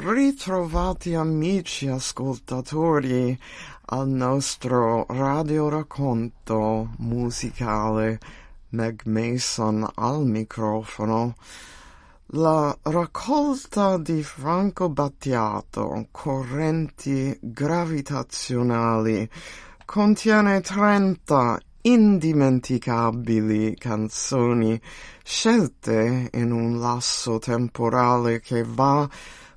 Ritrovati amici ascoltatori al nostro radioracconto musicale Meg Mason al microfono. La raccolta di Franco Battiato, Correnti gravitazionali, contiene 30 indimenticabili canzoni scelte in un lasso temporale che va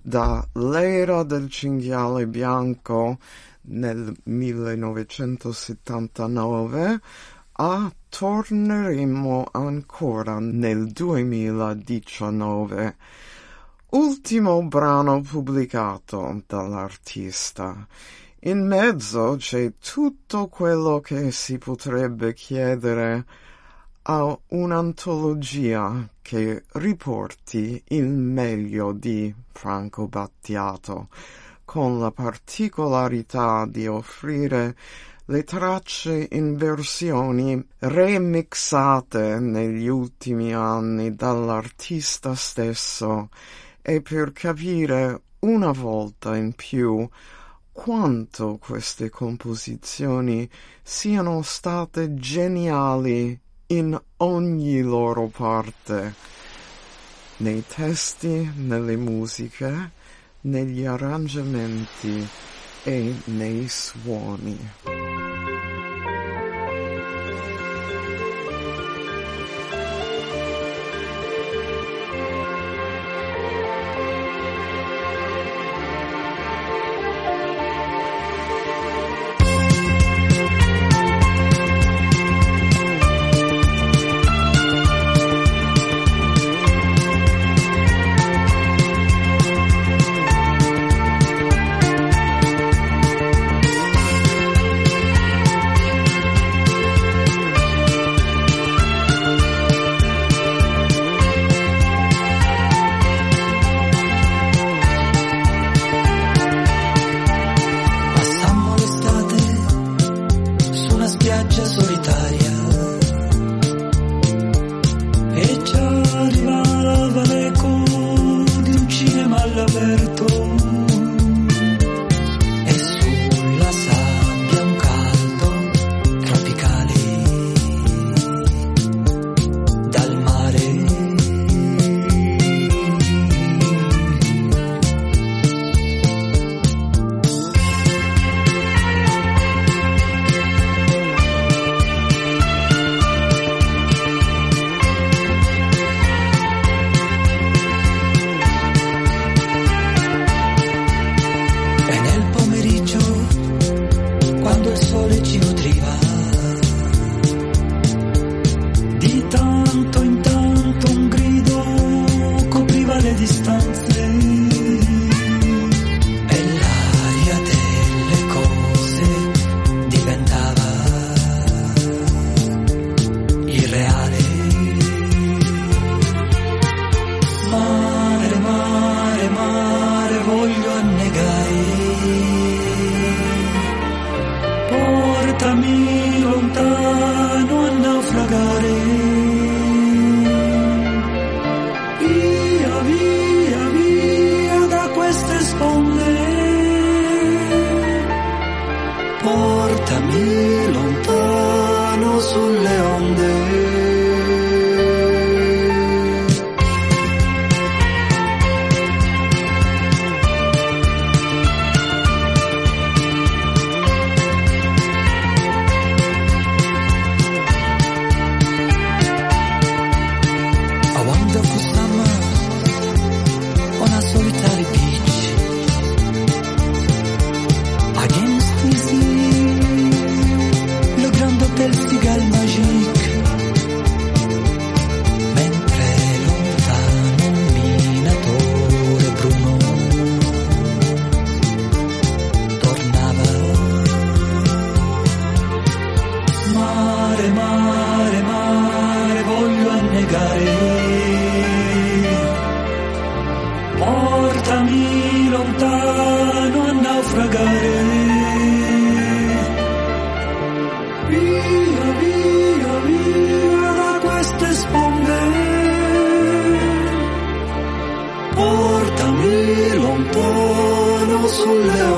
da L'era del cinghiale bianco nel 1979 a Torneremo ancora nel 2019. Ultimo brano pubblicato dall'artista. In mezzo c'è tutto quello che si potrebbe chiedere a un'antologia che riporti il meglio di Franco Battiato, con la particolarità di offrire le tracce in versioni remixate negli ultimi anni dall'artista stesso e per capire una volta in più quanto queste composizioni siano state geniali in ogni loro parte, nei testi, nelle musiche, negli arrangiamenti e nei suoni. Sul leone.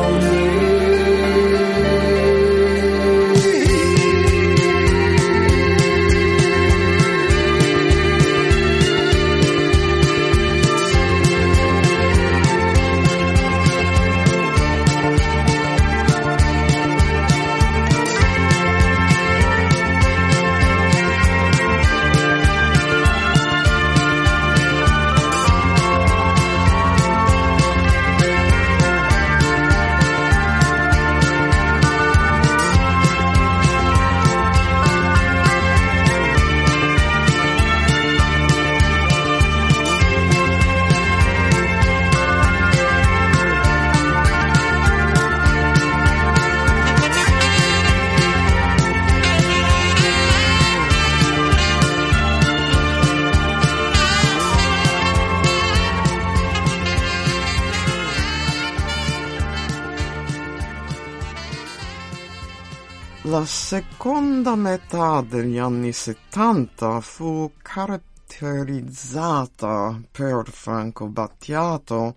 La seconda metà degli anni 70 fu caratterizzata per Franco Battiato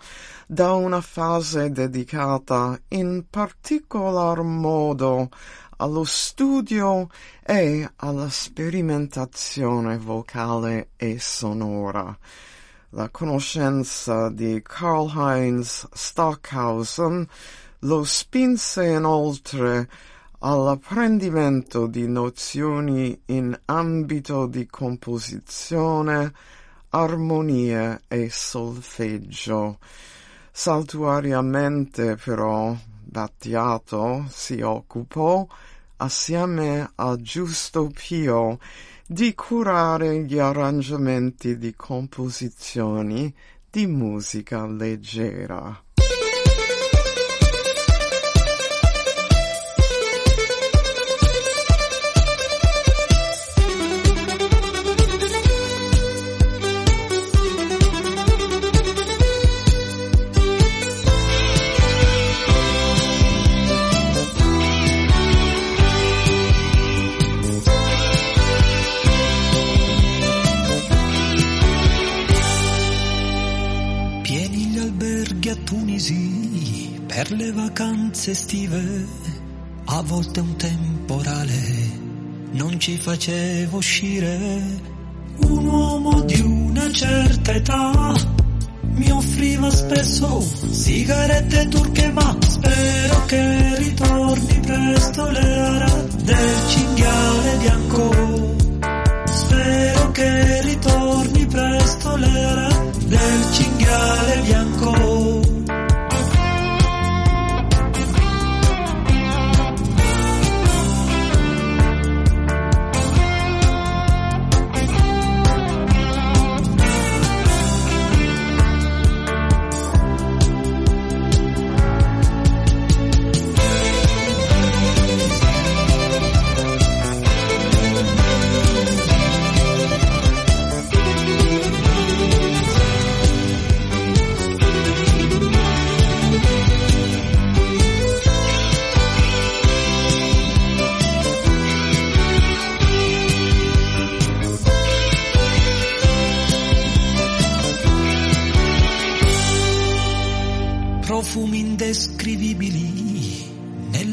da una fase dedicata in particolar modo allo studio e alla sperimentazione vocale e sonora. La conoscenza di Karl-Heinz Stockhausen lo spinse inoltre all'apprendimento di nozioni in ambito di composizione, armonia e solfeggio. Saltuariamente però Battiato si occupò, assieme a Giusto Pio, di curare gli arrangiamenti di composizioni di musica leggera. Vacanze estive, a volte un temporale non ci faceva uscire. Un uomo di una certa età mi offriva spesso sigarette turche, ma spero che ritorni presto l'era del cinghiale bianco. Spero che ritorni presto l'era del cinghiale bianco.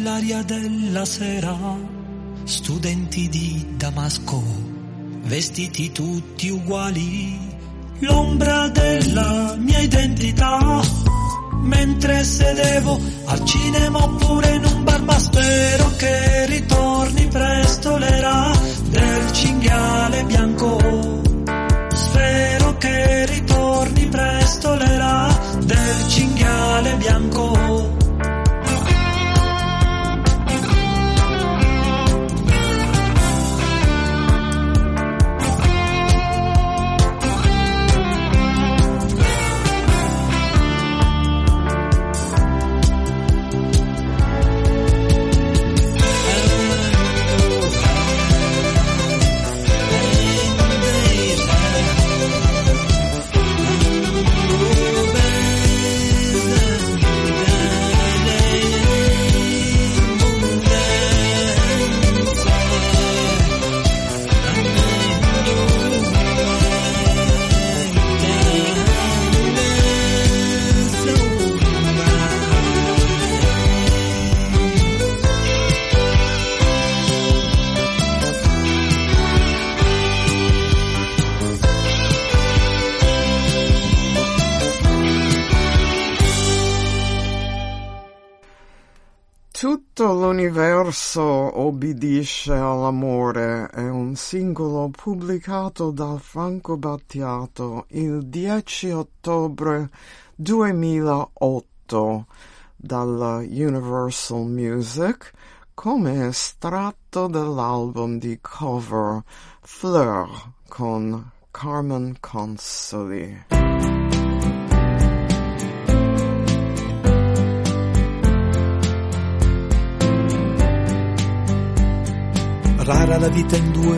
Nell'aria della sera, studenti di Damasco, vestiti tutti uguali, l'ombra della mia identità, mentre sedevo al cinema oppure in un bar, ma spero che ritorni presto l'era del cinghiale bianco. Spero che ritorni presto l'era del cinghiale bianco. Obbedisce all'amore è un singolo pubblicato da Franco Battiato il 10 ottobre 2008 dalla Universal Music come estratto dell'album di cover Fleur con Carmen Consoli. Rara la vita in due,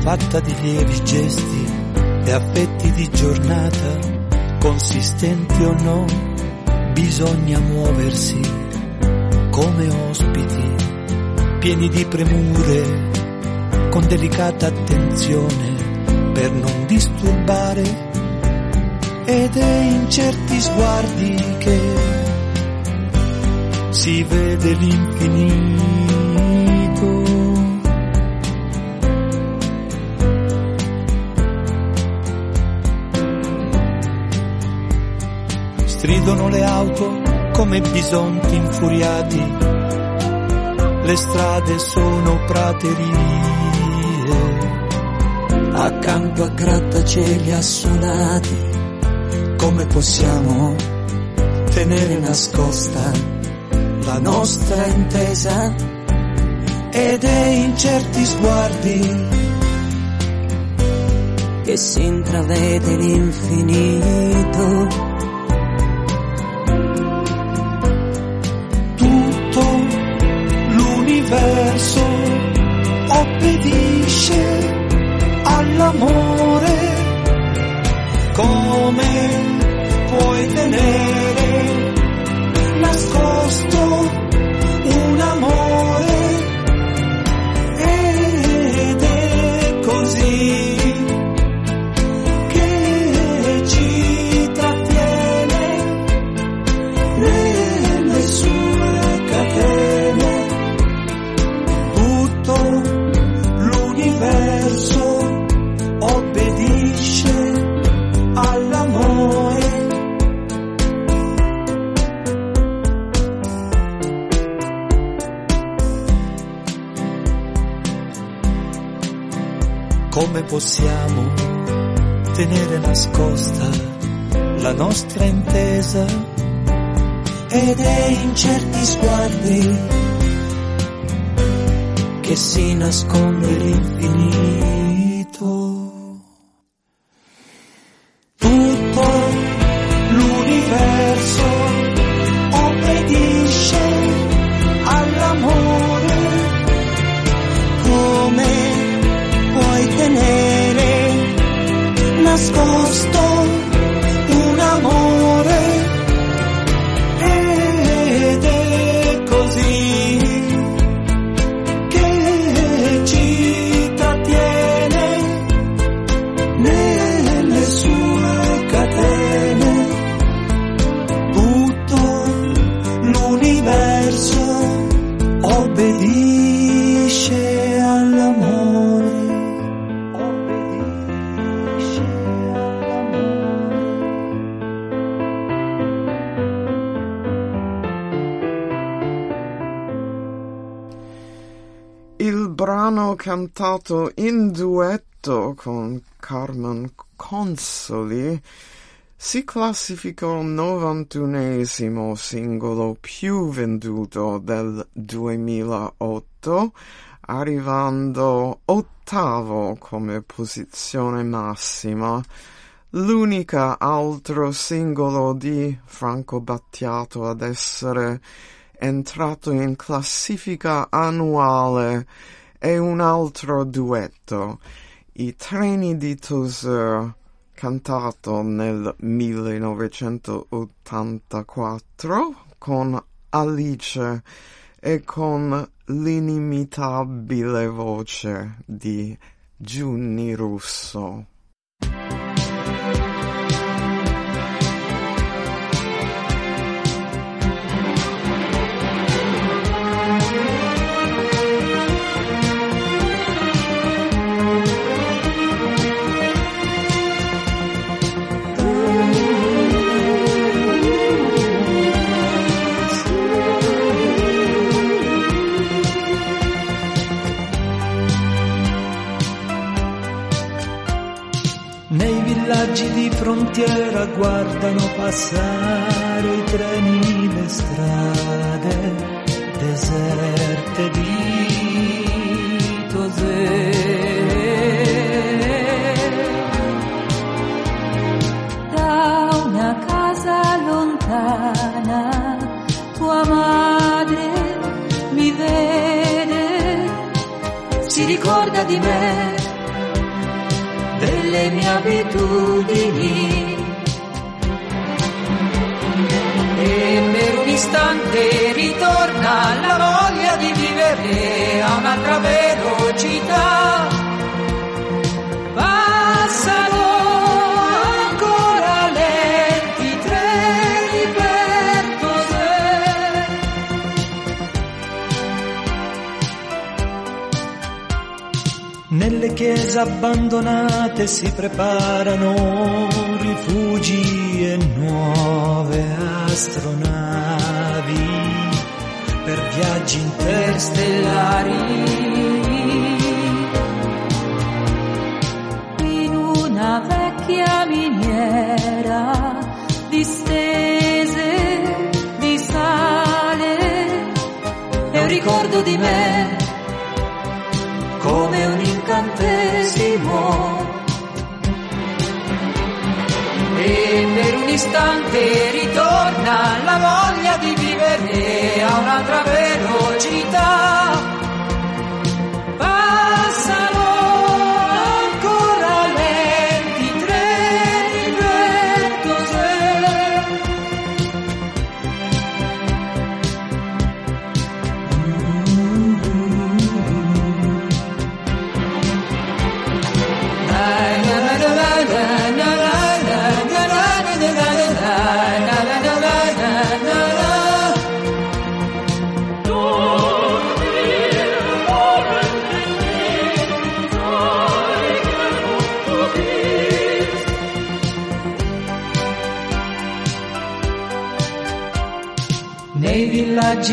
fatta di lievi gesti e affetti di giornata, consistenti o no, bisogna muoversi come ospiti, pieni di premure, con delicata attenzione per non disturbare ed è in certi sguardi che si vede l'infinito. Stridono le auto come bisonti infuriati, le strade sono praterie. Accanto a grattacieli assolati, come possiamo tenere nascosta la nostra intesa? Ed è in certi sguardi che si intravede l'infinito all'amore come puoi tenere Possiamo tenere nascosta la nostra intesa? Ed è in certi sguardi che si nasconde l'infinito. Cantato in duetto con Carmen Consoli si classificò 91esimo singolo più venduto del 2008, arrivando ottavo come posizione massima. L'unica altro singolo di Franco Battiato ad essere entrato in classifica annuale è un altro duetto, I treni di Tauser, cantato nel 1984 con Alice e con l'inimitabile voce di Giunni Russo. Guardano passare i treni, le strade deserte di Tosè. da una casa lontana tua madre mi vede, si ricorda di me, delle mie abitudini. Istante ritorna la voglia di vivere a un'altra velocità. Passano ancora lenti treni per. Nelle chiese abbandonate si preparano rifugi nuove astronavi per viaggi interstellari. in una vecchia miniera distese di sale e un ricordo di me come un incantesimo istante ritorna la voglia di vivere a un'altra velocità.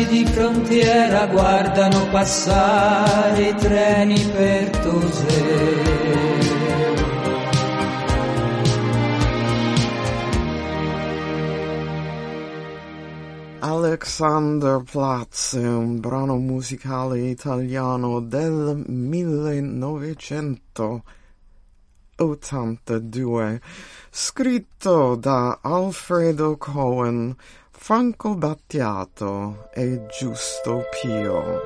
Villaggi di frontiera guardano passare i treni per Tosè. Alexander Platz è un brano musicale italiano del 1982, scritto da Alfredo Cohen, Franco Battiato e Giusto Pio.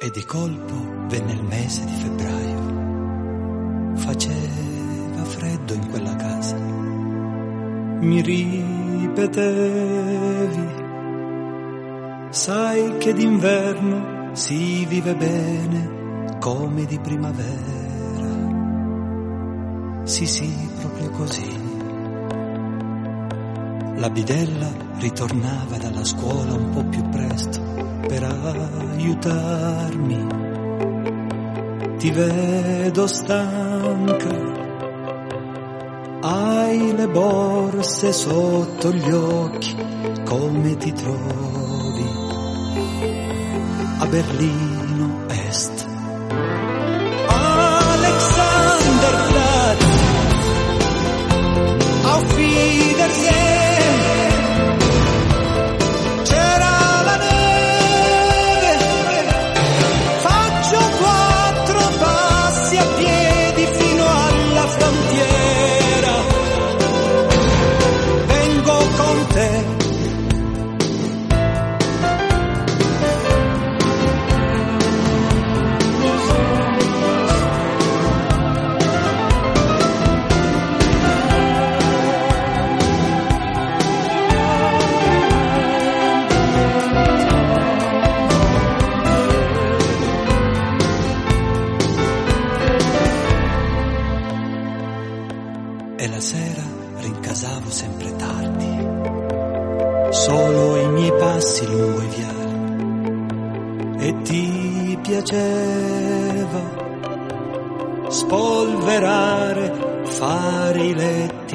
E di colpo venne il mese di febbraio. Faceva freddo in quella casa. Mi ripetevi, sai che d'inverno si vive bene come di primavera. Sì, sì, proprio così. La bidella ritornava dalla scuola un po' più presto per aiutarmi. Ti vedo stanca, hai le borse sotto gli occhi, come ti trovi a Berlino Est?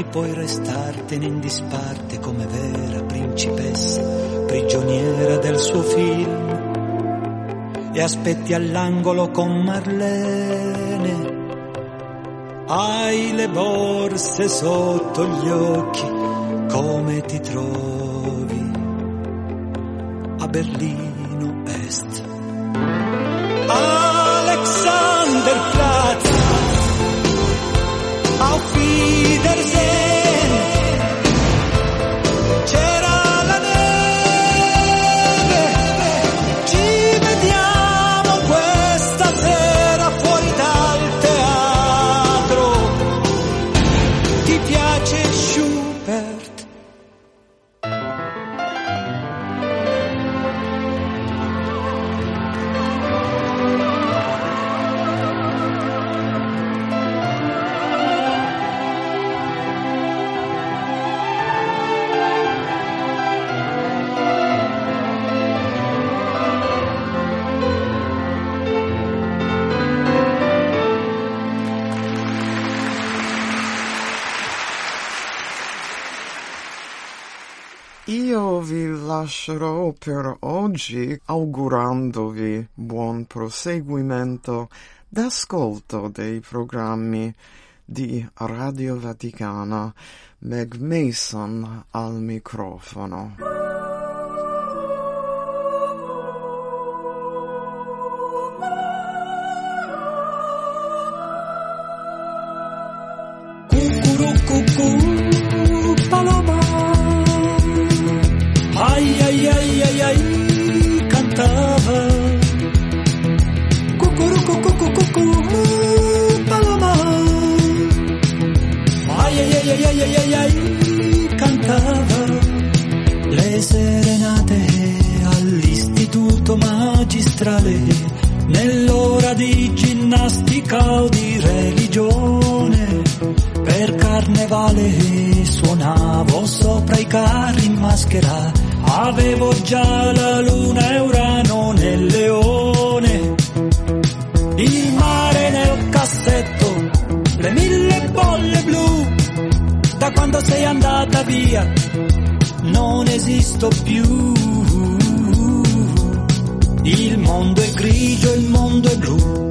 Poi restartene in disparte come vera principessa, prigioniera del suo film. E aspetti all'angolo con Marlene hai le borse sotto gli occhi, come ti trovi a Berlino Est? Alexanderplatz, auf Wiedersehen. Lascerò per oggi augurandovi buon proseguimento d'ascolto dei programmi di Radio Vaticana. Meg Mason al microfono. Maschera, avevo già la luna e Urano nel leone. Il mare nel cassetto, le mille bolle blu, da quando sei andata via, non esisto più. Il mondo è grigio, il mondo è blu.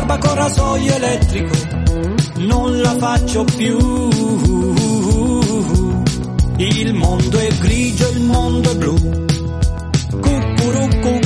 Barba con rasoio elettrico, non la faccio più. Il mondo è grigio, il mondo è blu. Cucurucucù,